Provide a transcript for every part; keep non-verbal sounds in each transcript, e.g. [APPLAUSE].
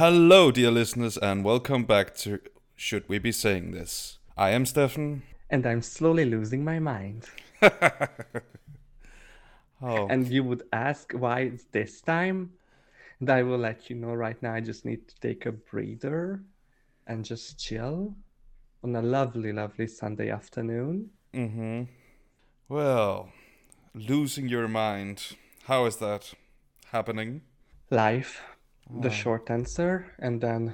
Hello, dear listeners, and welcome back to Should We Be Saying This? I am Steffen. And I'm slowly losing my mind. [LAUGHS] Oh, And you would ask why it's this time? And I will let you know right now. I just need to take a breather and just chill on a lovely, lovely Sunday afternoon. mm-hmm. Well, losing your mind. How is that happening? Life, the short answer. And then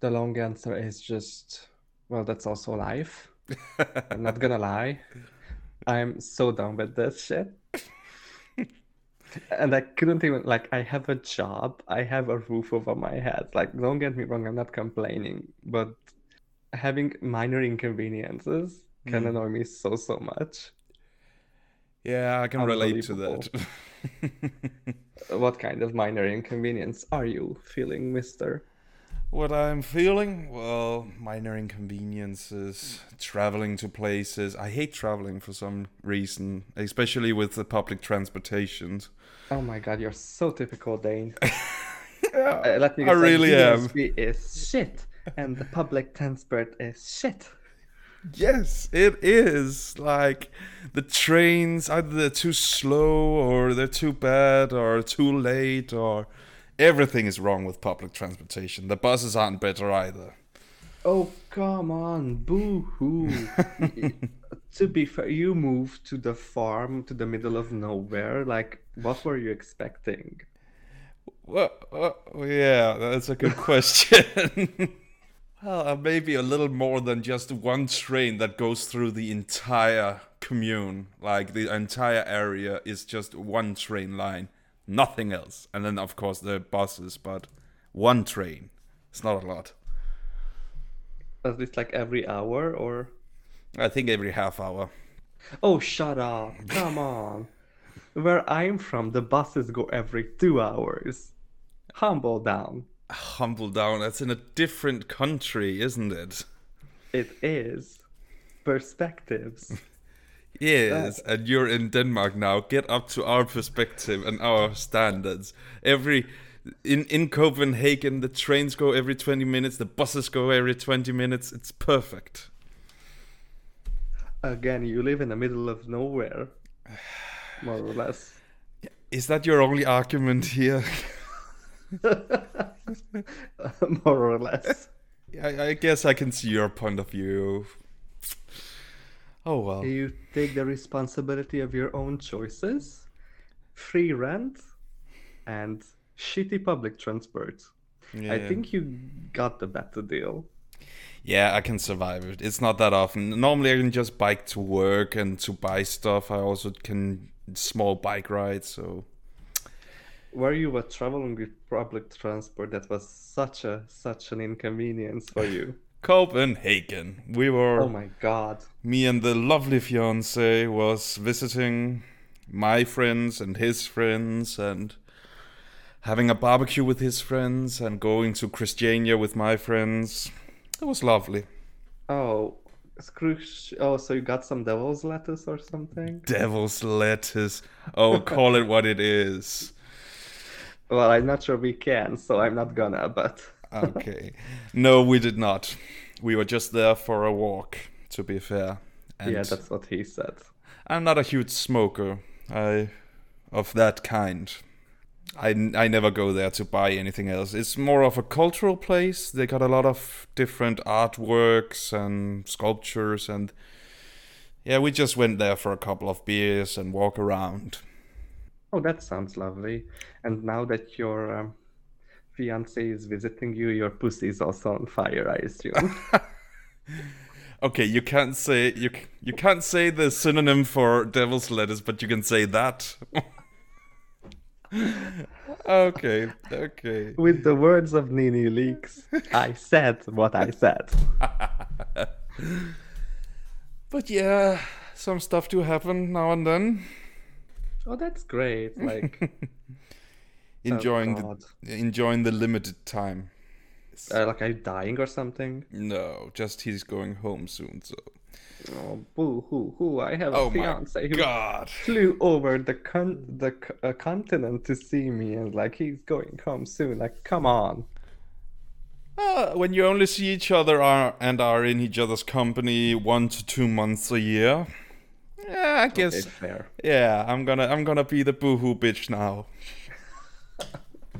the long answer is just, well, that's also life. [LAUGHS] I'm not gonna lie. I'm so done with this shit. And I couldn't even like I have a job, I have a roof over my head. Like don't get me wrong, I'm not complaining, but having minor inconveniences can Mm. annoy me so so much. Yeah, I can relate to that. [LAUGHS] What kind of minor inconvenience are you feeling, mister? what I'm feeling? Well, minor inconveniences, traveling to places. I hate traveling for some reason, especially with the public transportations. Oh my god, you're so typical Dane. [LAUGHS] Yeah, Uh, let me I really am. Is shit, and the public transport is shit. Yes, it is. Like the trains, either they're too slow or they're too bad or too late or everything is wrong with public transportation. The buses aren't better either. Oh, come on, boo hoo. [LAUGHS] to be fair, you moved to the farm to the middle of nowhere. Like, what were you expecting? Well, uh, yeah, that's a good question. [LAUGHS] well, uh, maybe a little more than just one train that goes through the entire commune. Like the entire area is just one train line, nothing else. And then, of course, the buses, but one train. It's not a lot. Was this like every hour or? I think every half hour. Oh, shut up. Come on. Where I'm from, the buses go every two hours. Humble down. Humble down. That's in a different country, isn't it? It is. Perspectives. [LAUGHS] Yes, and you're in Denmark now. Get up to our perspective and our standards. Every in in Copenhagen, the trains go every 20 minutes, the buses go every 20 minutes. It's perfect. Again, you live in the middle of nowhere. More or less. Is that your only argument here? [LAUGHS] [LAUGHS] More or less. I, I guess I can see your point of view. Oh well. You take the responsibility of your own choices, free rent, and shitty public transport. I Yeah. think you got the better deal. Yeah, I can survive it. It's not that often. Normally, I can just bike to work and to buy stuff. I also can small bike rides. So Where you were traveling with public transport, that was such a such an inconvenience for you. [LAUGHS] Copenhagen. We were Oh my god. me and the lovely fiance was visiting my friends and his friends and having a barbecue with his friends and going to Christiania with my friends. It was lovely. Oh, screw. Oh, so you got some devil's lettuce or something? Devil's lettuce. Oh, call it what it is. Well, I'm not sure we can, so I'm not gonna. But [LAUGHS] Okay. No, we did not. We were just there for a walk, to be fair. And yeah, that's what he said. I'm not a huge smoker. I of that kind. I, I never go there to buy anything else. It's more of a cultural place. They got a lot of different artworks and sculptures and yeah, we just went there for a couple of beers and walk around. Oh, that sounds lovely. And now that your um, fiance is visiting you, your pussy is also on fire, I assume. [LAUGHS] Okay, you can't say you you can't say the synonym for devil's lettuce, but you can say that. [LAUGHS] okay, okay. With the words of NeNe Leakes, I said what I said. [LAUGHS] But yeah, some stuff do happen now and then. Oh, that's great. Like, [LAUGHS] Enjoying God. the enjoying the limited time. uh, like are you dying or something. No, just he's going home soon. So. Oh, boo hoo hoo! I have a Oh fiance who God. flew over the con- the uh, continent to see me, and like he's going home soon. Like, come on. Uh, when you only see each other are, and are in each other's company one to two months a year, yeah, I guess. It's fair. Yeah, I'm gonna I'm gonna be the boohoo bitch now.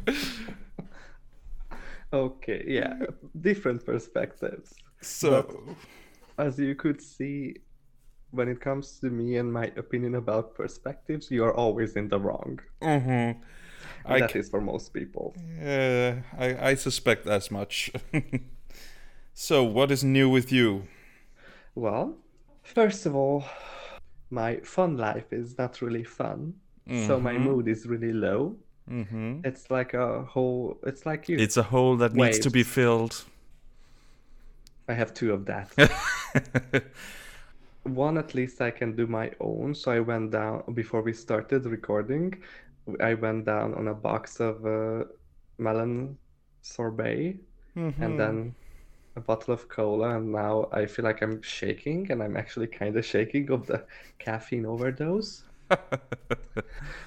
[LAUGHS] Okay, yeah, different perspectives. So As you could see, when it comes to me and my opinion about perspectives, you are always in the wrong. mhm. I That c- is for most people. Yeah, I, I suspect as much. [LAUGHS] so, what is new with you? Well, first of all, my fun life is not really fun. So my Mhm. mood is really low. Mm-hmm. It's like a whole, it's like you. It's a hole that needs to be filled. I have two of that. [LAUGHS] One at least I can do my own. So I went down before we started recording. I went down on a box of uh, melon sorbet Mhm. and then a bottle of cola. And now I feel like I'm shaking, and I'm actually kind of shaking of the caffeine overdose. [LAUGHS]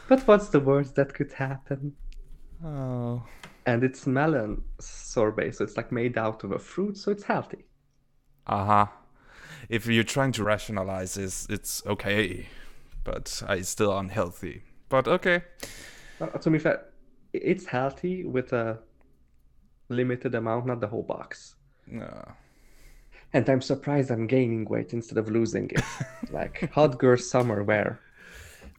But what's the worst that could happen? oh. And it's melon sorbet, so it's like made out of a fruit, so it's healthy. Uh huh. If you're trying to rationalize this, it's okay, but it's still unhealthy. But okay. Uh, to be fair, it's healthy with a limited amount, not the whole box. Uh, And I'm surprised I'm gaining weight instead of losing it. [LAUGHS] like hot girl summer wear.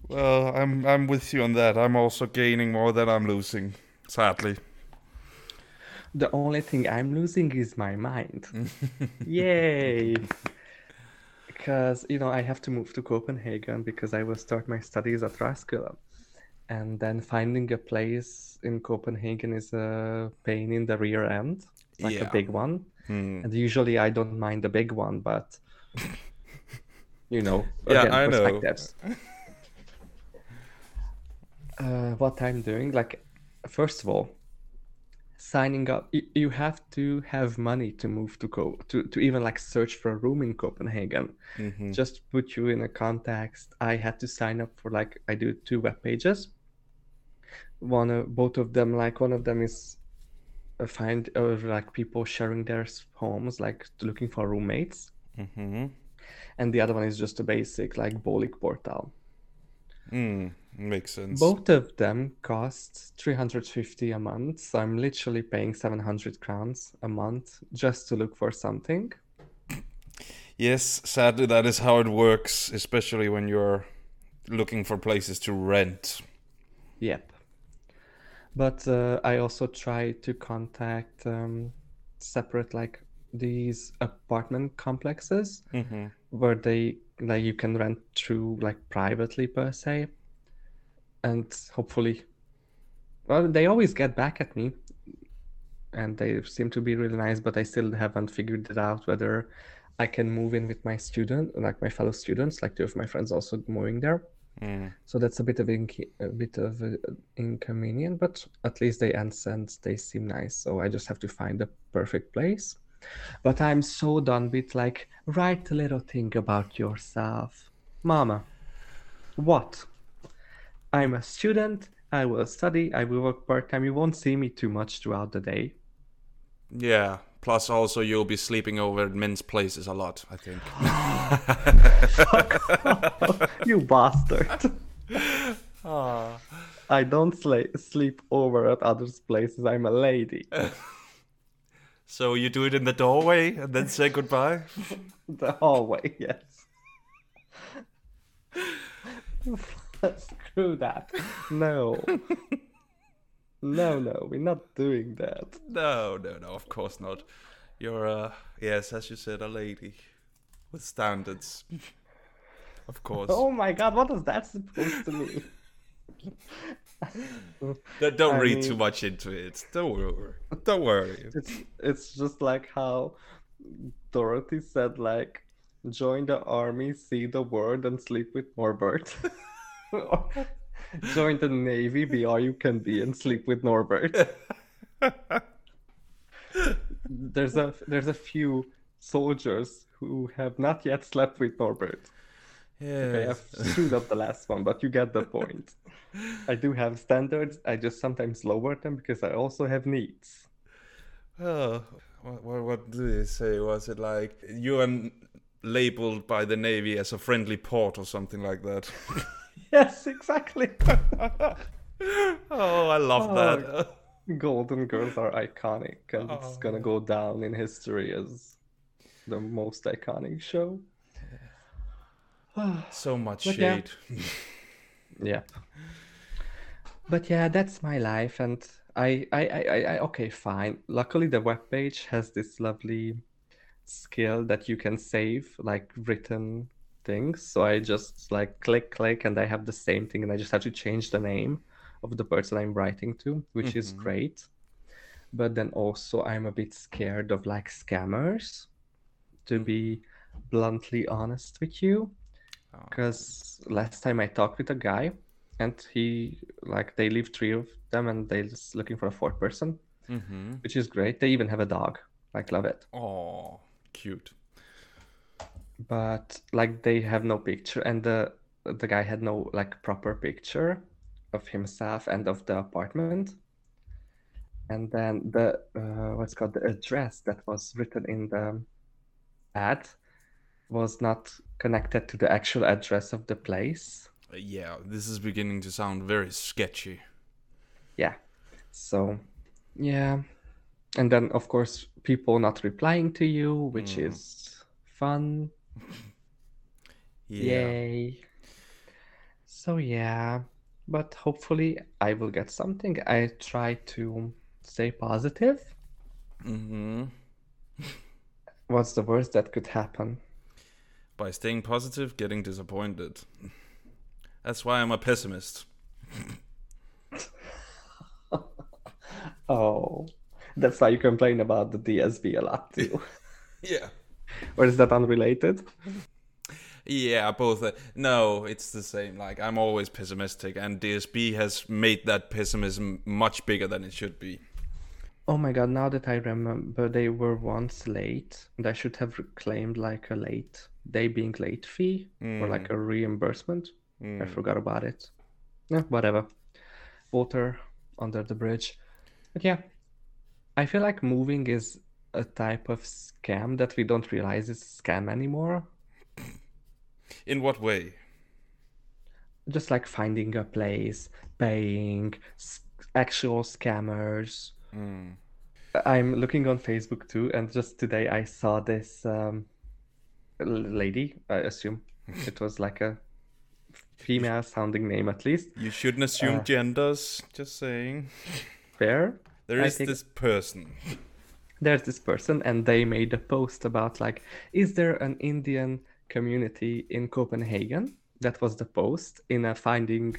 well, I'm I'm with you on that. I'm also gaining more than I'm losing, sadly. The only thing I'm losing is my mind. [LAUGHS] Yay! Because, you know, I have to move to Copenhagen because I will start my studies at Roskilde. And then finding a place in Copenhagen is a pain in the rear end, like Yeah. a big one. Hmm. And usually I don't mind the big one, but [LAUGHS] you know, Yeah, again, I know. [LAUGHS] Uh, what I'm doing, like, first of all, signing up, you, you have to have money to move to Co to, to even like search for a room in Copenhagen. Mhm. Just put you in a context. I had to sign up for like I do two web pages. One of both of them, like one of them is find uh, like people sharing their homes, like looking for roommates, Mhm. and the other one is just a basic like Boligportal. Mm. Makes sense. Both of them cost 350 a month, so I'm literally paying 700 crowns a month just to look for something. Yes, sadly, that is how it works, especially when you're looking for places to rent. Yep. But uh, I also try to contact um, separate like these apartment complexes Mm-hmm. where they like you can rent through like privately per se, and hopefully, well, they always get back at me, and they seem to be really nice. But I still haven't figured it out whether I can move in with my student, like my fellow students, like two of my friends also moving there. Mm. So that's a bit of inc- a bit of uh, inconvenient, but at least they answer they seem nice. So I just have to find the perfect place. But I'm so done with like write a little thing about yourself, Mama. What? I'm a student. I will study. I will work part time. You won't see me too much throughout the day. Yeah. Plus, also, you'll be sleeping over at men's places a lot, I think. Fuck [LAUGHS] you bastard. Ah. I don't sla- sleep over at others' places. I'm a lady. [LAUGHS] So you do it in the doorway and then say goodbye? [LAUGHS] The hallway, yes. Screw that. No. No, no, we're not doing that. No, no, no, of course not. You're, uh, yes, as you said, a lady with standards. Of course. Oh my god, what is that supposed to mean? [LAUGHS] Don't- I read too much into it. Don't worry. Don't worry. It's it's just like how Dorothy said like join the army, see the world and sleep with Norbert. [LAUGHS] [LAUGHS] [LAUGHS] Join the navy, be all you can be and sleep with Norbert. [LAUGHS] there's a there's a few soldiers who have not yet slept with Norbert. Okay, I've screwed up the last one, but you get the point. [LAUGHS] I do have standards. I just sometimes lower them because I also have needs. Oh, what, what, what did they say? Was it like you are labeled by the Navy as a friendly port or something like that? [LAUGHS] Yes, exactly. [LAUGHS] oh, I love Oh, that. Golden Girls are iconic, and it's oh. gonna Oh. go down in history as the most iconic show. [SIGHS] so much But yeah. shade. [LAUGHS] Yeah. But yeah, that's my life, and I, I, I, I, I- okay, fine. Luckily, the webpage has this lovely skill that you can save like written things. So I just like click, click, and I have the same thing, and I just have to change the name of the person I'm writing to, which is Mhm. great. But then also, I'm a bit scared of like scammers, to be bluntly honest with you Oh. because last time I talked with a guy, and he like they leave three of them, and they're just looking for a fourth person, Mm-hmm. which is great. They even have a dog, like love it. Oh, cute. But like they have no picture, and the the guy had no like proper picture of himself and of the apartment. And then the uh, what's called the address that was written in the ad was not connected to the actual address of the place. Uh, Yeah, this is beginning to sound very sketchy. yeah so yeah and then of course people not replying to you which Mm. is fun [LAUGHS] Yeah. yay so yeah but hopefully i will get something i try to stay positive Mm-hmm. [LAUGHS] what's the worst that could happen By staying positive, getting disappointed. That's why I'm a pessimist. [LAUGHS] oh that's why you complain about the dsb a lot too Yeah. Or is that unrelated Yeah, both. Uh, no, it's the same. Like I'm always pessimistic, and DSB has made that pessimism much bigger than it should be. Oh my god, now that I remember, they were once late, and I should have claimed like a late day being late fee or like a reimbursement. I Mm. forgot about it. Yeah, whatever. Water under the bridge. But yeah, I feel like moving is a type of scam that we don't realize is a scam anymore. In what way? Just like finding a place, paying, actual scammers. Mm. I'm looking on Facebook too, and just today I saw this um, lady. I assume it was like a female sounding name at least. You shouldn't assume Uh. genders. Just saying. Fair. There is think- this person. There's this person, and they made a post about like, is there an Indian community in Copenhagen? That was the post in a finding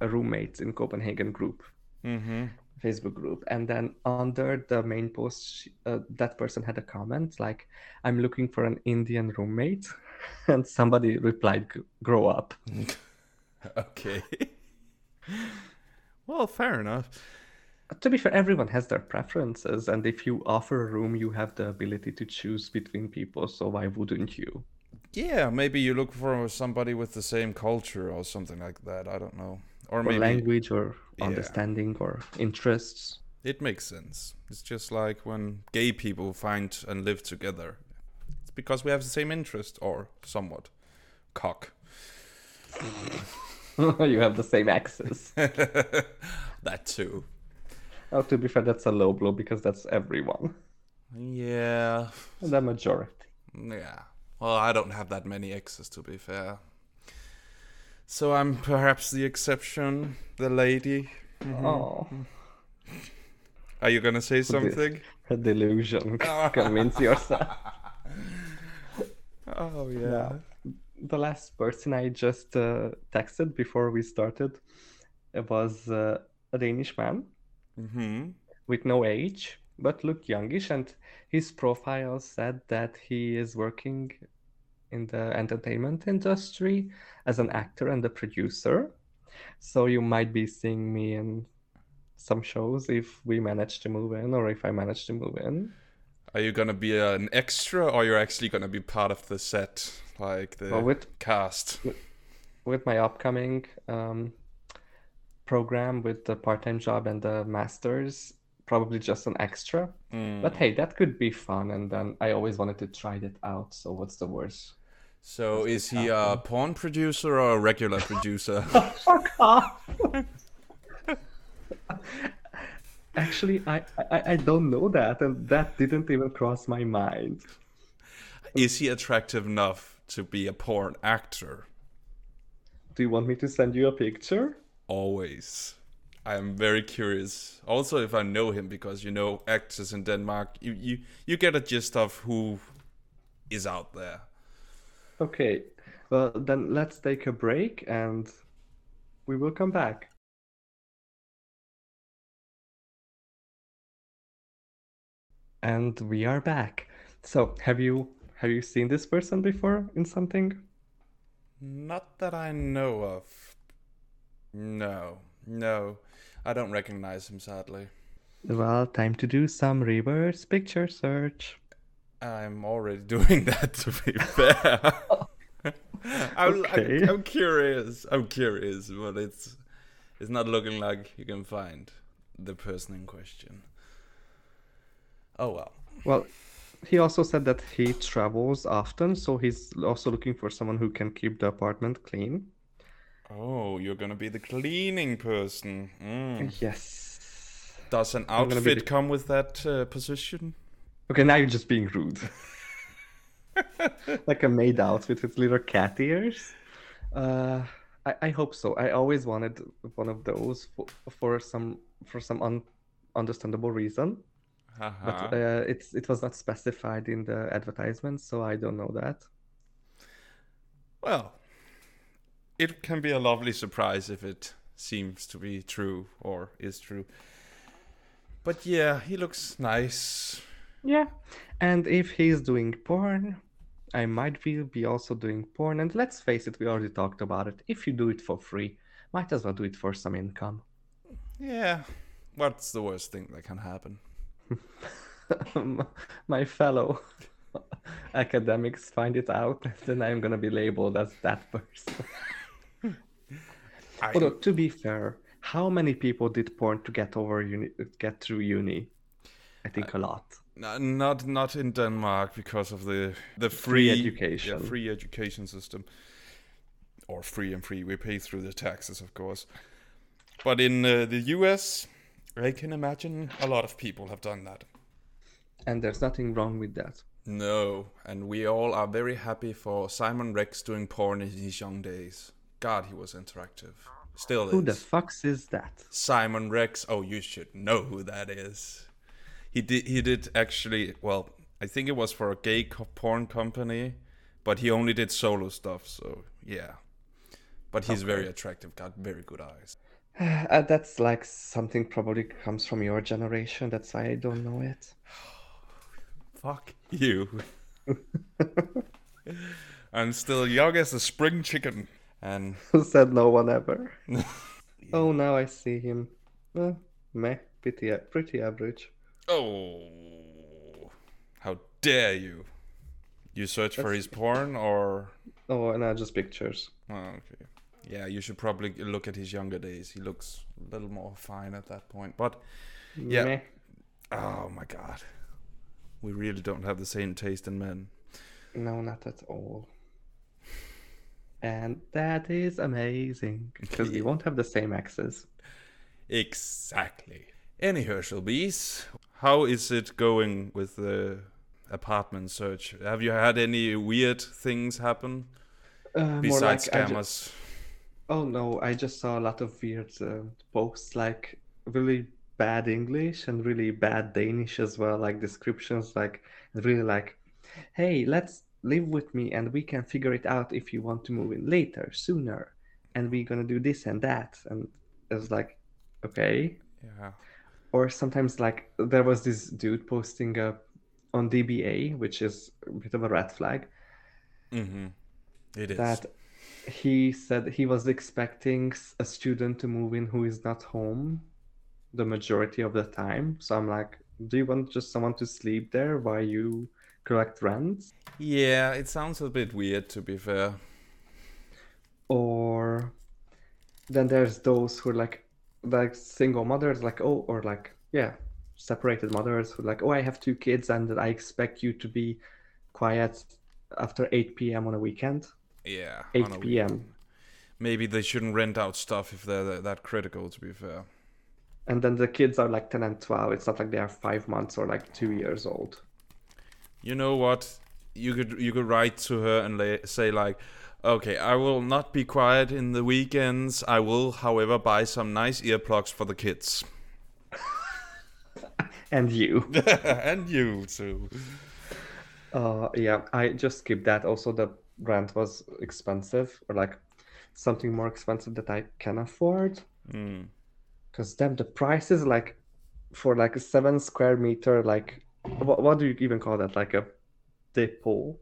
a roommate in Copenhagen group. Mm-hmm. Facebook group, and then under the main post, uh, that person had a comment like, "I'm looking for an Indian roommate," [LAUGHS] and somebody replied, "Grow up." [LAUGHS] Okay. [LAUGHS] well, fair enough. To be fair, everyone has their preferences, and if you offer a room, you have the ability to choose between people. So why wouldn't you? Yeah, maybe you look for somebody with the same culture or something like that. I don't know. Or Or maybe language, or Yeah. understanding, or interests. it makes sense. It's just like when gay people find and live together. It's because we have the same interest, or somewhat. Cock. [LAUGHS] you have the same axis. [LAUGHS] that too. Oh, to be fair, that's a low blow because that's everyone, Yeah. the majority. Yeah. Well, I don't have that many exes, to be fair. So I'm perhaps the exception, the lady. Oh, Are you gonna say something? a delusion. [LAUGHS] Convince yourself. [LAUGHS] Oh Yeah. the last person I just uh, texted before we started it was uh, a Danish man Mm-hmm. with no age, but looked youngish, and his profile said that he is working in the entertainment industry as an actor and a producer. So you might be seeing me in some shows if we manage to move in, or if I manage to move in. Are you gonna be an extra, or you're actually gonna be part of the set, like the Well, with cast? with my upcoming um, program with the part-time job and the masters probably just an extra. Mm. But hey, that could be fun, and then I always wanted to try that out. So what's the worst? So is he a porn producer or a regular producer? [LAUGHS] Fuck off! [LAUGHS] Actually, I, I I don't know that, and that didn't even cross my mind. is he attractive enough to be a porn actor? Do you want me to send you a picture? Always. I am very curious. Also, if I know him, because you know, actors in Denmark, you you, you get a gist of who is out there. Okay, well then let's take a break, and we will come back. And we are back. So, have you have you seen this person before in something? Not that I know of. No, no, I don't recognize him. Sadly, Well, time to do some reverse picture search. I'm already [LAUGHS] doing that. To be fair, [LAUGHS] I'm, Okay. I'm, I'm curious. I'm curious, but it's it's not looking like you can find the person in question. Oh well. Well, he also said that he travels often, so he's also looking for someone who can keep the apartment clean. Oh, you're gonna be the cleaning person. Mm. Yes. Does an outfit the- come with that uh, position? Okay, now you're just being rude. like a maid outfit with little cat ears. Uh, I, I hope so. I always wanted one of those for, for some for some un, understandable reason, Haha. but uh, it's it was not specified in the advertisement, so I don't know that. Well, it can be a lovely surprise if it seems to be true or is true. But yeah, he looks nice. Yeah, and if he's doing porn, I might be, be also doing porn. And let's face it, we already talked about it. If you do it for free, might as well do it for some income. Yeah. What's the worst thing that can happen? [LAUGHS] My fellow [LAUGHS] academics find it out, [LAUGHS] then I'm gonna be labeled as that person. I, Although to be fair, how many people did porn to get over uni, get through uni? I think a lot. not not in Denmark because of the the Free free, education. yeah, free education system, or free and free. We pay through the taxes, of course. But in uh, the U.S., I can imagine a lot of people have done that. And there's nothing wrong with that. No, and we all are very happy for Simon Rex doing porn in his young days. God, he was interactive. Still Who is. Who the fucks is that? Simon Rex. Oh, you should know who that is. He did. He did actually. Well, I think it was for a gay co- porn company, but he only did solo stuff. So yeah. But he's very attractive. Got very good eyes. [SIGHS] Uh, that's like something probably comes from your generation. That's why I don't know it. [SIGHS] Fuck you. [LAUGHS] I'm still young as a spring chicken, and [LAUGHS] Said no one ever. [LAUGHS] oh, now I see him. Uh, meh, pretty, pretty average. Oh, how dare you! You search for his porn, or Oh, and now just pictures. oh, okay, yeah, you should probably look at his younger days. He looks a little more fine at that point. But Yeah. Meh. oh my god, we really don't have the same taste in men. No, not at all. And that is amazing because we won't have the same exes. Exactly. Any Herschel bees, how is it going with the apartment search? Have you had any weird things happen Uh, besides like ju- scammers? Oh no, I just saw a lot of weird uh, posts like really bad English and really bad Danish as well, like descriptions like really like, hey, let's live with me and we can figure it out if you want to move in later, sooner, and we're gonna do this and that. And it was like, okay. Yeah. Or sometimes like there was this dude posting uh, on DBA, which is a bit of a red flag, Mm-hmm. It is. that he said he was expecting a student to move in who is not home the majority of the time. So I'm like, do you want just someone to sleep there while you collect rent? Yeah, it sounds a bit weird to be fair. Or then there's those who are like like single mothers, like oh, or like yeah, separated mothers who like, oh, I have two kids and I expect you to be quiet after 8 p.m. on a weekend. Yeah. 8 p.m. Maybe they shouldn't rent out stuff if they're that, that critical. To be fair. And then the kids are like 10 and 12. It's not like they are five months or like two years old. You know what? You could you could write to her and lay, say like, okay, I will not be quiet in the weekends. I will, however, buy some nice earplugs for the kids. [LAUGHS] And you. [LAUGHS] and you too. Uh, yeah, I just skipped that. Also, the rent was expensive, or like something more expensive that I can afford. Mm. Because then the price is like for like a seven square meter, like what, what do you even call that? Like a depot,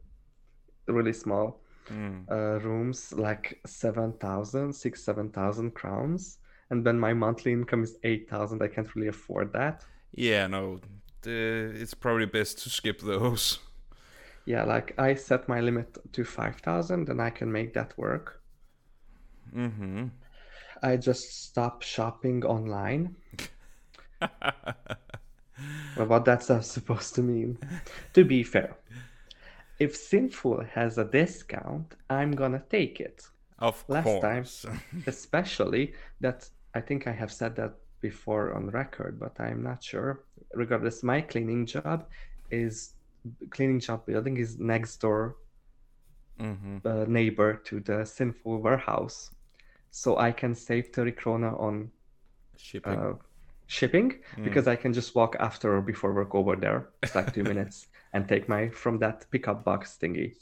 really small Mm. uh, rooms, like 7,000, six, 7,000 crowns. And then my monthly income is 8,000. I can't really afford that. Yeah, no, the, it's probably best to skip those. Yeah, like I set my limit to 5,000 and I can make that work. Mm-hmm. I just stop shopping online. [LAUGHS] Well, what that's [LAUGHS] uh, supposed to mean. To be fair, if Sinful has a discount, I'm gonna take it. Of Last time. course. [LAUGHS] Especially that I think I have said that before on record, but I'm not sure. Regardless, my cleaning job is cleaning job building is next door mm-hmm. uh, neighbor to the Sinful warehouse, so I can save 30 krona on Shipping. uh, shipping Mm. because I can just walk after or before work over there. It's like two [LAUGHS] minutes and take my from that pickup box thingy.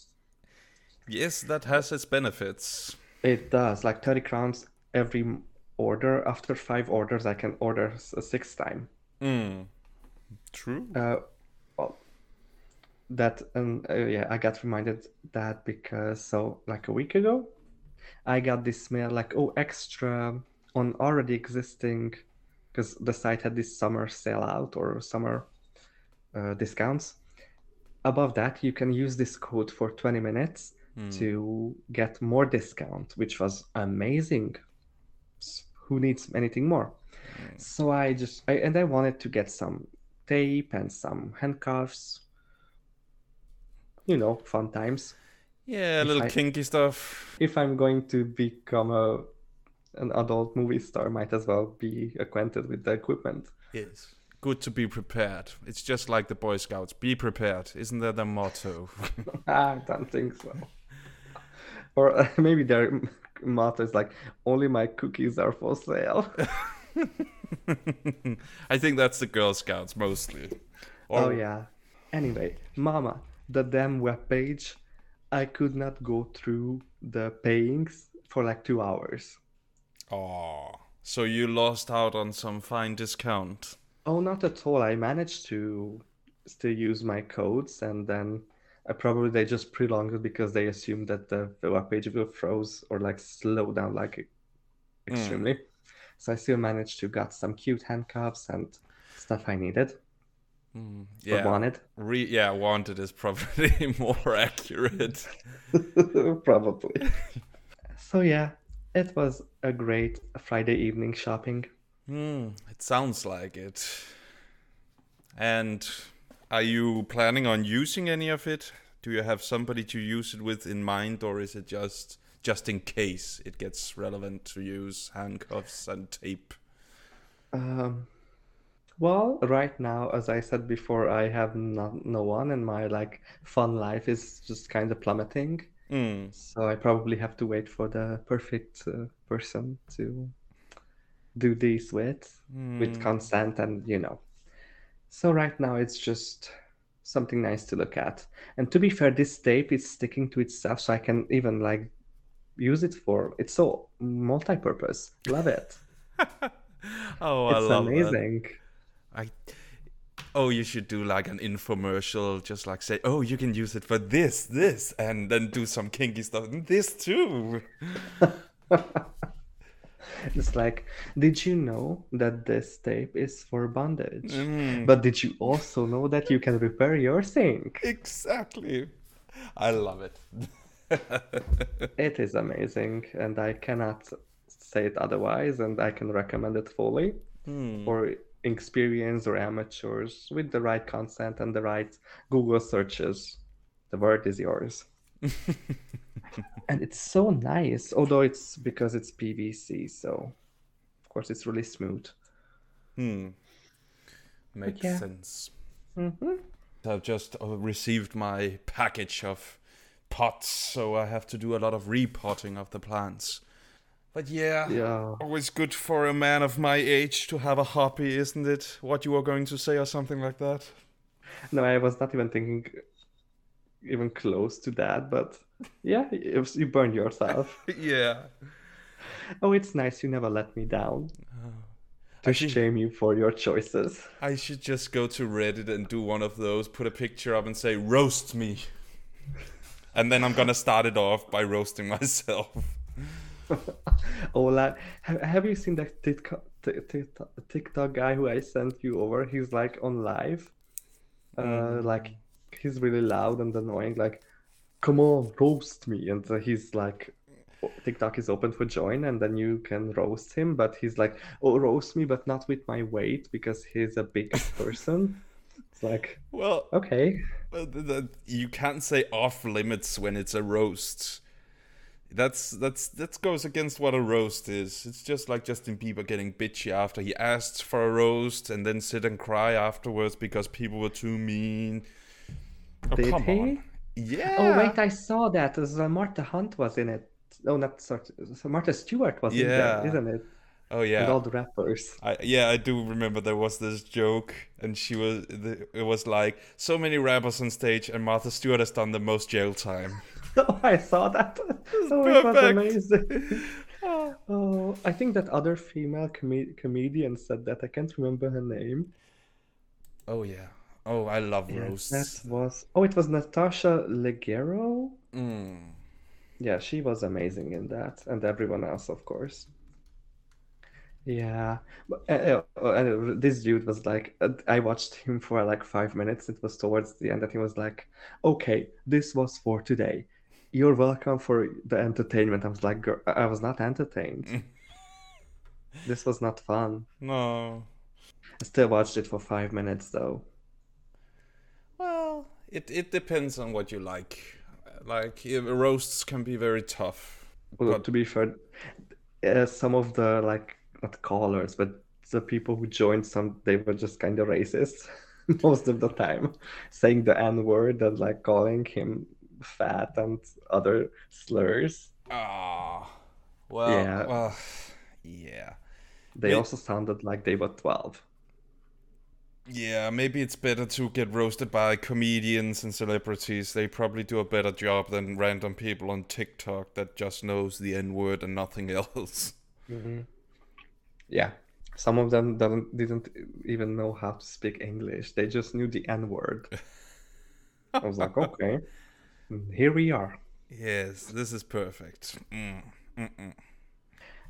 yes, that has its benefits. It does like 30 crowns every order. After five orders, I can order a sixth time. Mm. True. Uh, well, that and uh, yeah, I got reminded that because so like a week ago, I got this mail like oh extra on already existing because the site had this summer sale out or summer uh, discounts. Above that, you can use this code for 20 minutes Mm. to get more discount, which was amazing. Who needs anything more? Mm. So I just I, and I wanted to get some tape and some handcuffs. You know, fun times. Yeah, a if little I- kinky stuff. If I'm going to become a an adult movie star, might as well be acquainted with the equipment. Yes. Good to be prepared. It's just like the Boy Scouts. Be prepared. Isn't that the motto? [LAUGHS] I don't think so. Or uh, [LAUGHS] maybe their motto is like, only my cookies are for sale. [LAUGHS] I think that's the Girl Scouts mostly. Oh yeah. Anyway, Mama, the damn webpage, I could not go through the payings for like two hours. Aw. So you lost out on some fine discount. Oh, not at all. I managed to still use my codes, and then I probably they just prolonged it because they assumed that the, the webpage will froze or like slow down like extremely. So I still managed to got some cute handcuffs and stuff I needed Mm, or yeah. wanted. Re- yeah, wanted is probably [LAUGHS] more accurate. [LAUGHS] Probably. [LAUGHS] so yeah, it was a great Friday evening shopping. Hmm, it sounds like it. And are you planning on using any of it? Do you have somebody to use it with in mind, or is it just just in case it gets relevant to use handcuffs and tape? Um, well, right now, as I said before, I have no, no one, and my like fun life is just kind of plummeting. Hmm. So I probably have to wait for the perfect uh, person to do this with, with Hmm. consent, and you know. So right now, it's just something nice to look at. And to be fair, this tape is sticking to itself, so I can even like use it for. It's so multi-purpose. Love it. [LAUGHS] Oh, I It's love that. amazing. I. Oh, you should do like an infomercial, just like say, "Oh, you can use it for this, this, and then do some kinky stuff, and this too." [LAUGHS] It's like, did you know that this tape is for bondage? Mm, But did you also know that you can repair your sink? exactly. I love it. [LAUGHS] It is amazing, and I cannot say it otherwise, and I can recommend it fully. Hmm. Or experienced or amateurs with the right consent and the right Google searches. The word is yours. [LAUGHS] and it's so nice, although it's because it's PVC, so of course it's really smooth. Hmm. Makes yeah. sense. hmm I've just uh, received my package of pots, so I have to do a lot of repotting of the plants. But yeah, Yeah. always good for a man of my age to have a hobby, isn't it? What you were going to say or something like that? No, I was not even thinking even close to that, but yeah, if you burn yourself. [LAUGHS] yeah. Oh, it's nice you never let me down. Oh. I To should, shame you for your choices. I should just go to Reddit and do one of those, put a picture up and say, roast me. And then I'm gonna start it off by roasting [LAUGHS] myself. [LAUGHS] Ola, have, have you seen that TikTok, TikTok, TikTok guy who I sent you over? He's like on live. Uh, like he's really loud and annoying. Like, come on, roast me. And uh, he's like, TikTok is open for join, and then you can roast him. But he's like, oh, roast me, but not with my weight because he's a big [LAUGHS] person. It's like, Well, okay. you can't say off limits when it's a roast. That's that's that goes against what a roast is. It's just like Justin Bieber getting bitchy after he asked for a roast and then sit and cry afterwards because people were too mean. Oh, Did he? on. Yeah. Oh wait, I saw that. Uh, Martha Hunt was in it. Oh, not sorry. So Martha Stewart was in there, Yeah. isn't it? Oh And yeah. all the rappers. I, yeah, I do remember there was this joke, and she was. It was like so many rappers on stage, and Martha Stewart has done the most jail time. [LAUGHS] Oh, I saw that. [LAUGHS] Oh, it was perfect. amazing. [LAUGHS] Oh, I think that other female com- comedian said that. I can't remember her name. Oh yeah. Oh, I love Yes, roasts. that was. Oh, it was Natasha Leggero. Mm. Yeah, she was amazing in that, and everyone else, of course. Yeah, but uh, uh, uh, this dude was like, uh, I watched him for like five minutes. It was towards the end that he was like, "Okay, this was for today. You're welcome for the entertainment." I was like, "Girl, I was not entertained. [LAUGHS] This was not fun." No. I still watched it for five minutes though. Well, it it depends on what you like. Like roasts can be very tough. Well, But- to be fair, uh, some of the like not callers, but the people who joined some, they were just kind of racist [LAUGHS] most of the time, saying the N word and like calling him fat and other slurs. Ah. Well. Yeah. Well. Yeah. They May- also sounded like they were 12. Yeah, maybe it's better to get roasted by comedians and celebrities. They probably do a better job than random people on TikTok that just knows the N word and nothing else. Yeah. Some of them don't, didn't even know how to speak English. They just knew the N word. [LAUGHS] I was like, okay, here we are. Yes, this is perfect. Mm.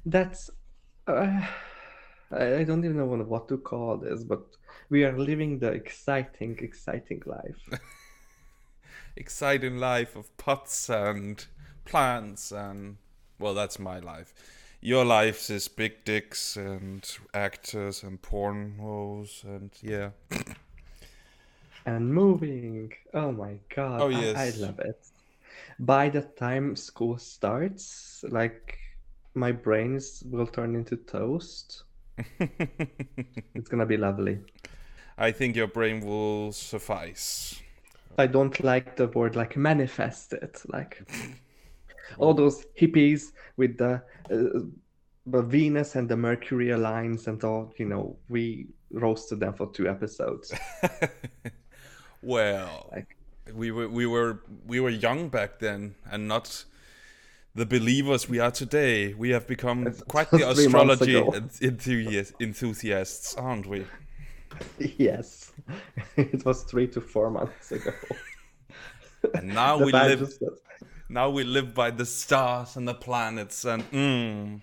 That's uh, I I don't even know what to call this, but we are living the exciting, exciting life. [LAUGHS] Exciting life of pots and plants and well, that's my life. Your life is big dicks and actors and pornos and yeah. [CLEARS THROAT] And moving. Oh my God. Oh, I- yes. I love it. By the time school starts, like my brains will turn into toast. [LAUGHS] It's gonna be lovely. I think your brain will suffice. I don't like the word like manifest it, like [LAUGHS] all those hippies with the uh, the Venus and the Mercury alliance and all. You know, we roasted them for two episodes. [LAUGHS] Well, Like- we were we were we were young back then and not the believers we are today. We have become quite the astrology ago. en- enthusiast, enthusiasts, aren't we? [LAUGHS] yes, [LAUGHS] it was three to four months ago. [LAUGHS] And now we live now we live by the stars and the planets and mm,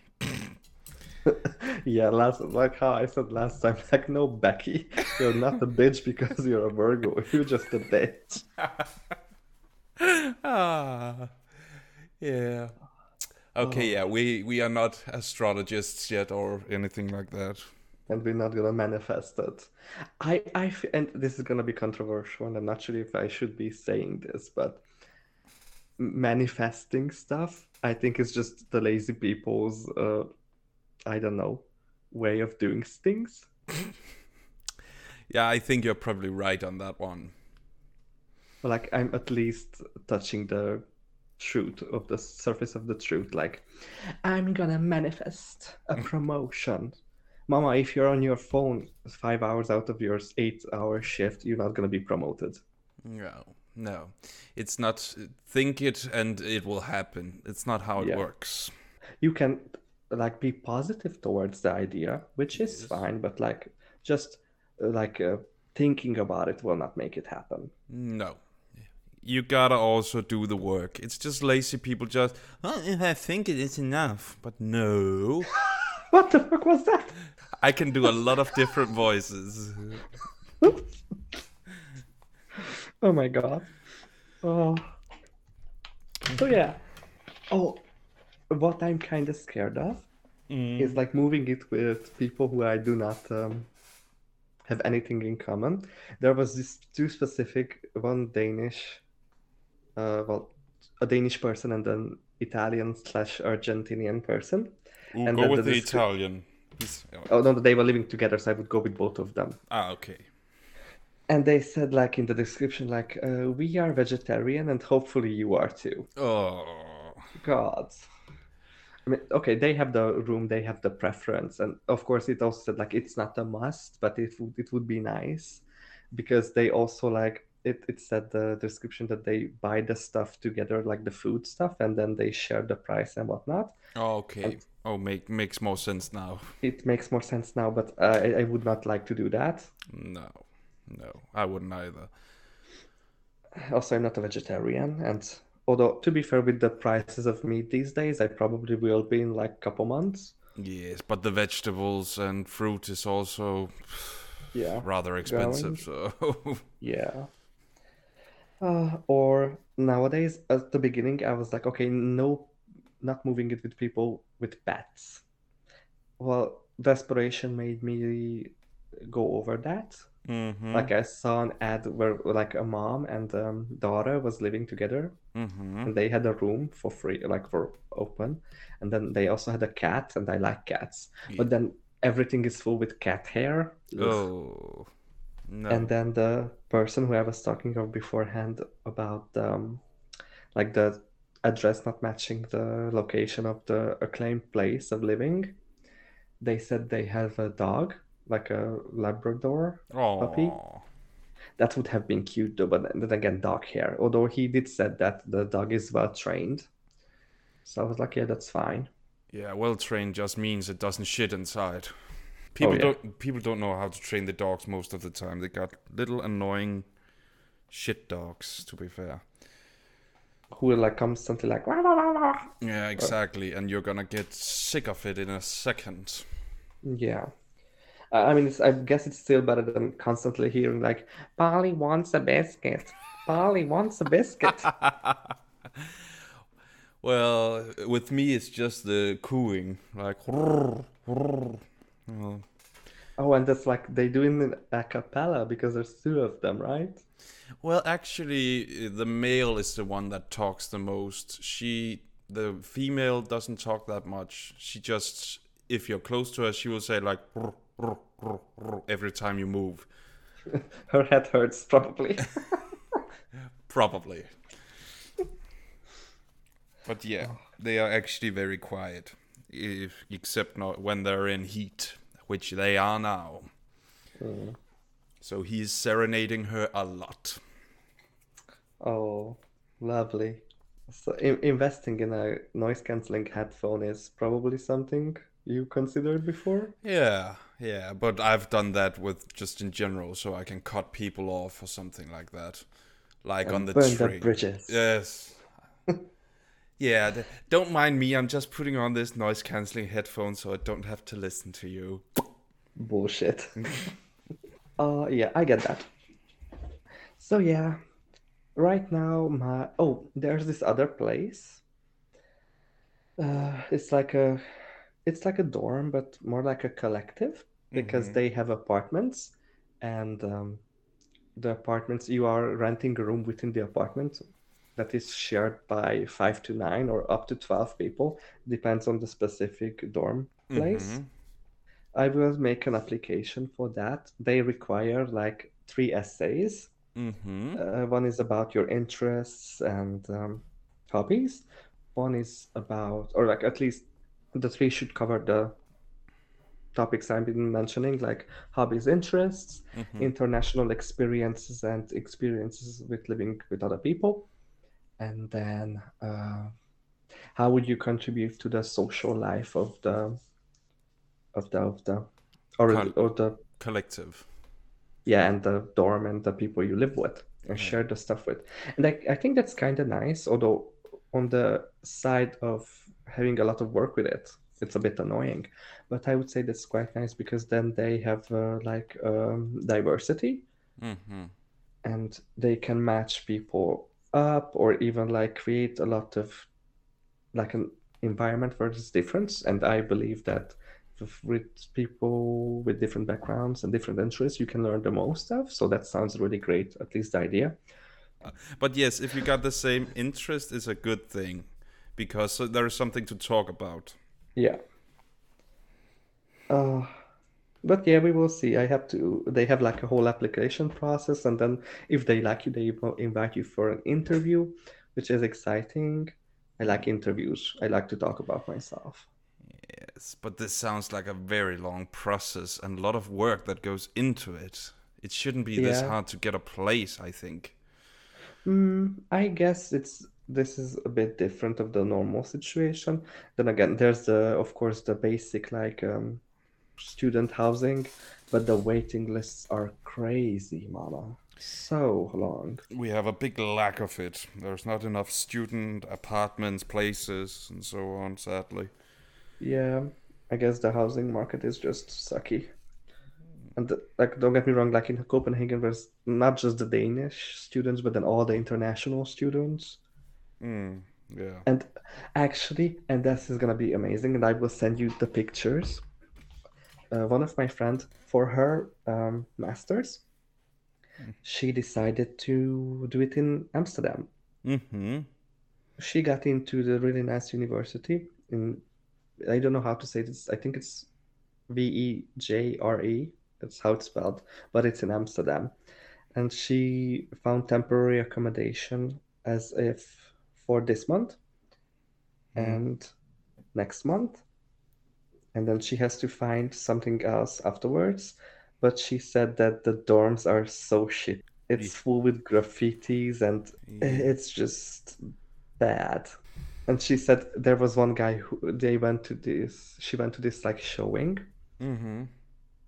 [LAUGHS] yeah, last like how I said last time, [LAUGHS] like no Becky, you're not a bitch because you're a Virgo. [LAUGHS] You're just a bitch. ah, yeah. Okay, yeah, we we are not astrologists yet or anything like that. and we're not gonna manifest it. I I, and this is gonna be controversial, and I'm not sure if I should be saying this, but manifesting stuff, I think is just the lazy people's, uh, I don't know, way of doing things. [LAUGHS] Yeah, I think you're probably right on that one. Like I'm at least touching the truth of the surface of the truth. Like I'm gonna manifest a mm. promotion. Mama, if you're on your phone five hours out of your eight hour shift, you're not gonna be promoted. No, no. It's not think it and it will happen. It's not how it Yeah. works. You can like be positive towards the idea, which is Yes. fine, but like just like uh, thinking about it will not make it happen. No. You gotta also do the work. It's just lazy people just, oh, if I think it is enough. But no. [LAUGHS] What the fuck was that? I can do a lot of different voices. [LAUGHS] Oh my god. Oh. So yeah. Oh, what I'm kind of scared of is like moving it with people who I do not um, have anything in common. There was this two specific, one Danish, uh, well, a Danish person and an Italian slash Argentinian person. And go then with the the Italian. Oh no, they were living together, so I would go with both of them. Ah, okay. And they said like in the description, like uh, we are vegetarian, and hopefully you are too. Oh. God. I mean, okay, they have the room, they have the preference, and of course, it also said like it's not a must, but it would it would be nice because they also like it. It said the description that they buy the stuff together, like the food stuff, and then they share the price and whatnot. Oh, okay. Oh, make makes more sense now. It makes more sense now, but uh, I, I would not like to do that. No, no, I wouldn't either. Also, I'm not a vegetarian, and although to be fair, with the prices of meat these days, I probably will be in like a couple months. Yes, but the vegetables and fruit is also [SIGHS] Yeah. rather expensive. So [LAUGHS] Yeah. Uh, or nowadays, at the beginning, I was like, okay, no, not moving it with people with pets. Well, desperation made me go over that. Mhm, Like I saw an ad where like a mom and um, daughter was living together, mhm. and they had a room for free, like for open, and then they also had a cat, and I like cats, but then everything is full with cat hair. Oh no. And then the person who I was talking of beforehand about um, like the address not matching the location of the acclaimed place of living, they said they have a dog, like a Labrador. puppy? oh, That would have been cute though, but then again, dog hair. Although he did said that the dog is well trained. So I was like, yeah, that's fine. yeah. Well trained just means it doesn't shit inside. Oh, people yeah. don't. People don't know how to train the dogs most of the time. They got little annoying shit dogs. To be fair. Who will like constantly like, "Wah, wah, wah, wah." Yeah, exactly. And you're gonna get sick of it in a second. Yeah. I mean, it's, I guess it's still better than constantly hearing like, Polly wants a biscuit. Polly wants a biscuit. [LAUGHS] Well, with me, it's just the cooing, like. [LAUGHS] Oh, and that's like they do it in a cappella because there's two of them, right? Well, actually, the male is the one that talks the most. She, the female, doesn't talk that much. She just, if you're close to her, she will say like [LAUGHS] Every time you move. [LAUGHS] Her head hurts probably. [LAUGHS] Probably. But yeah, they are actually very quiet, if, except not when they're in heat, which they are now. Mm. So he's serenading her a lot. Oh, lovely. So in investing in a noise cancelling headphone is probably something you considered before? Yeah, yeah, but I've done that with just in general, so I can cut people off or something like that, like on And the burn the train. bridges. Yes. [LAUGHS] yeah, th- don't mind me. I'm just putting on this noise canceling headphone so I don't have to listen to you. Bullshit. [LAUGHS] Uh, yeah, I get that. So yeah, right now my oh, there's this other place. Uh, it's like a, it's like a dorm, but more like a collective. because Mhm. they have apartments and um, the apartments you are renting a room within the apartment that is shared by five to nine or up to 12 people depends on the specific dorm place Mhm. i will make an application for that they require like three essays Mhm. uh, one is about your interests and um, hobbies one is about or like at least the three should cover the topics i've been mentioning like hobbies interests Mhm. international experiences and experiences with living with other people and then uh, how would you contribute to the social life of the of the of the or, Col- or the Collective. yeah and the dorm and the people you live with and Yeah. share the stuff with and I, I think that's kind of nice although on the side of having a lot of work with it. It's a bit annoying but i would say that's quite nice because then they have uh, like um, diversity. Mhm. and they can match people up or even like create a lot of like an environment where there's difference. And i believe that with- with people with different backgrounds and different interests you can learn the most stuff so that sounds really great at least the idea. But yes, if you got the same interest, is a good thing because there is something to talk about. yeah uh but yeah we will see i have to they have like a whole application process and then if they like you they invite you for an interview which is exciting i like interviews i like to talk about myself Yes, but this sounds like a very long process and a lot of work that goes into it. It shouldn't be this hard to get a place, I think. Mm, I guess it's this is a bit different of the normal situation. Then again, there's the of course the basic like um, student housing, but the waiting lists are crazy, mama. So long. We have a big lack of it. There's not enough student apartments, places, and so on, sadly. Yeah, I guess the housing market is just sucky. And the, like, don't get me wrong, like in Copenhagen, there's not just the Danish students, but then all the international students. Mm, yeah. And actually, and this is gonna be amazing, and I will send you the pictures. Uh, one of my friend, for her um, masters, she decided to do it in Amsterdam. Mm-hmm. She got into the really nice university in, I don't know how to say this. I think it's V-E-J-R-E. That's how it's spelled, but it's in Amsterdam. And she found temporary accommodation as if for this month and next month. And then she has to find something else afterwards. But she said that the dorms are so shit. It's Yeah. full with graffitis and Yeah. [LAUGHS] it's just bad. And she said there was one guy who they went to this, she went to this like showing Mm-hmm.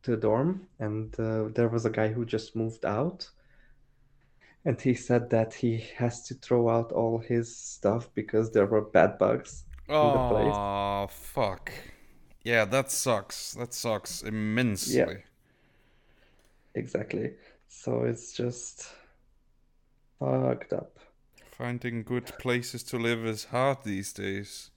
to the dorm, and uh, there was a guy who just moved out. And he said that he has to throw out all his stuff because there were bed bugs in the place. Oh, fuck. Yeah, that sucks. That sucks immensely. Yeah. Exactly. So it's just fucked up. Finding good places to live is hard these days.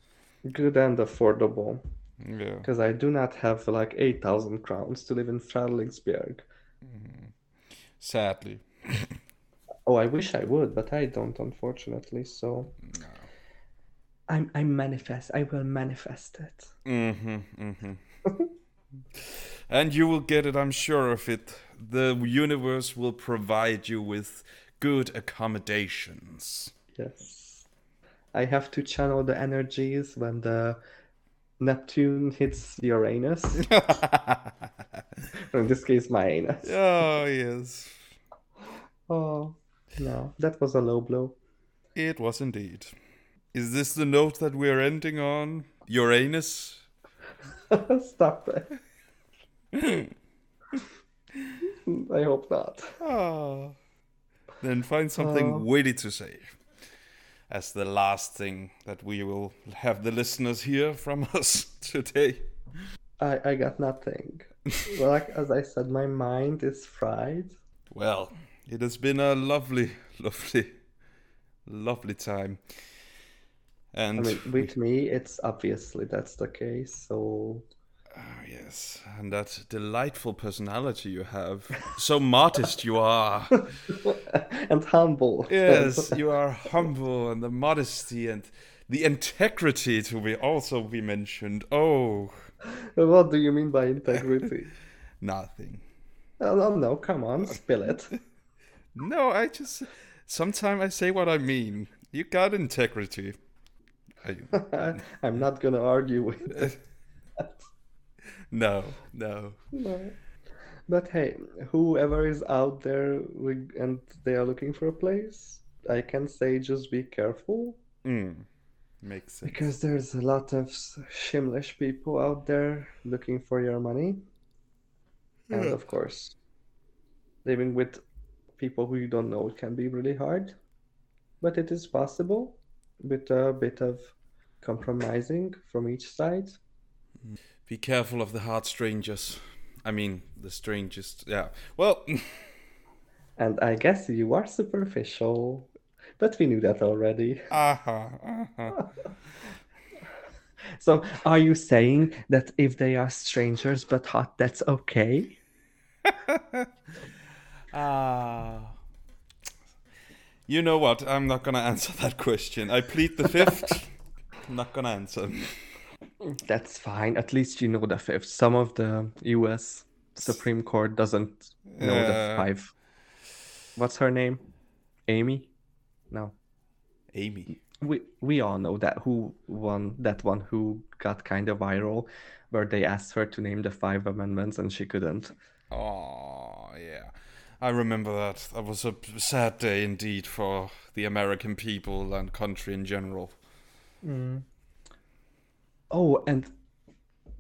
Good and affordable. Yeah. Because I do not have like 8,000 crowns to live in Frederiksberg. Mm. Sadly. [LAUGHS] Oh, I wish I would, but I don't, unfortunately. So I'm I manifest. I will manifest it. Mm-hmm. Mm-hmm. [LAUGHS] and you will get it, I'm sure of it. The universe will provide you with good accommodations. Yes. I have to channel the energies when the Neptune hits the Uranus. [LAUGHS] In this case, my anus. oh, yes. Oh, no, that was a low blow. It was indeed. Is this the note that we're ending on? Uranus? [LAUGHS] Stop it. [LAUGHS] I hope not. Ah. Then find something Oh. witty to say. As the last thing that we will have the listeners hear from [LAUGHS] us today. I, I got nothing. Well, like as I said, my mind is fried. Well, it has been a lovely, [LAUGHS] lovely, lovely time. I And mean, with me, it's obviously that's the case. So Oh, yes, and that delightful personality you have. So modest you are. [LAUGHS] and humble. Yes, you are humble, and the modesty and the integrity to be also be mentioned. Oh, what do you mean by integrity? [LAUGHS] nothing. Oh, no, no, come on, spill it. No, I just sometimes I say what I mean. You got integrity. I, [LAUGHS] I'm not gonna argue with it. [LAUGHS] no, no. No. But hey, whoever is out there and they are looking for a place, I can say just be careful Mm. Makes sense. because there's a lot of shimlish people out there looking for your money. And of course, living with people who you don't know, it can be really hard, but it is possible with a bit of compromising from each side. Be careful of the hard strangers. I mean, the strangest. Yeah. Well, [LAUGHS] And I guess you are superficial, but we knew that already. Uh-huh, uh-huh. aha, [LAUGHS] aha. So, are you saying that if they are strangers but hot, that's okay? [LAUGHS] Ah. You know what? I'm not gonna answer that question. I plead the fifth. I'm not gonna answer. That's fine. At least you know the fifth. Some of the US Supreme Court doesn't know the five. What's her name? Amy? No. Amy. We we all know that who won that one who got kind of viral where they asked her to name the five amendments and she couldn't. Oh, yeah. I remember that. That was a sad day indeed for the American people and country in general. Oh, and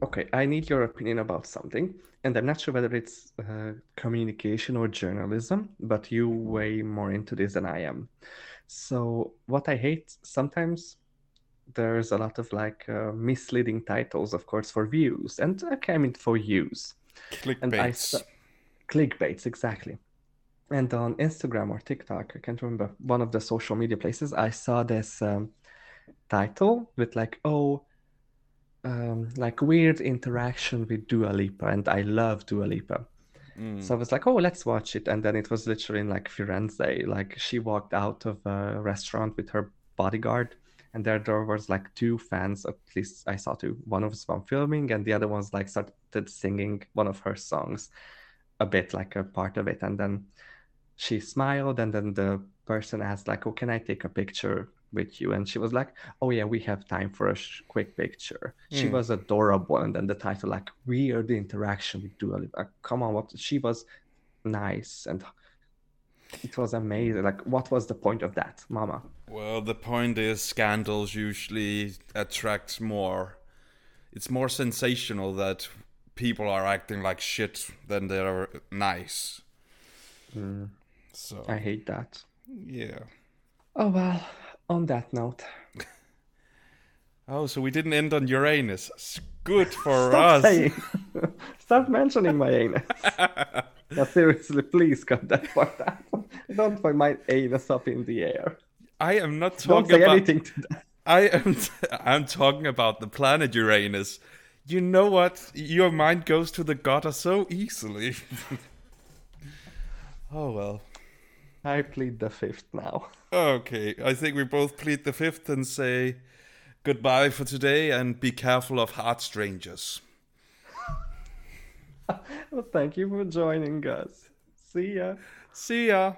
okay, I need your opinion about something, and I'm not sure whether it's uh, communication or journalism, but you way more into this than I am. So, what I hate sometimes there's a lot of like uh, misleading titles, of course, for views, and okay, I mean for views, and I Clickbaits. clickbaits exactly. And on Instagram or TikTok, I can't remember one of the social media places, I saw this um, title with like, oh, um, like weird interaction with Dua Lipa, and I love Dua Lipa. Mm. So I was like, oh, let's watch it. And then it was literally in like Firenze. Like she walked out of a restaurant with her bodyguard, and there there was like two fans, at least I saw two. One of them was from filming, and the other one's like started singing one of her songs, a bit like a part of it. And then she smiled, and then the person asked like, oh, can I take a picture with you? And she was like, oh yeah, we have time for a sh- quick picture. She Hmm. was adorable, and then the title like weird interaction with Dua Lipa. Come on, what she was nice and it was amazing. Like, what was the point of that, Mama? Well, the point is, scandals usually attract more. It's more sensational that people are acting like shit than they're nice. So, I hate that. yeah. Oh well. On that note, [LAUGHS] Oh, so we didn't end on Uranus. Good [LAUGHS] for stop us. saying, [LAUGHS] stop mentioning my anus. now, seriously, please cut that part out. Don't put my anus up in the air. I am not talking Don't say about. anything to that. I am. I'm talking about the planet Uranus. You know what? Your mind goes to the gutter so easily. oh well. I plead the fifth now. Okay, I think we both plead the fifth and say goodbye for today and be careful of heart strangers. [LAUGHS] Well, thank you for joining us. See ya. See ya.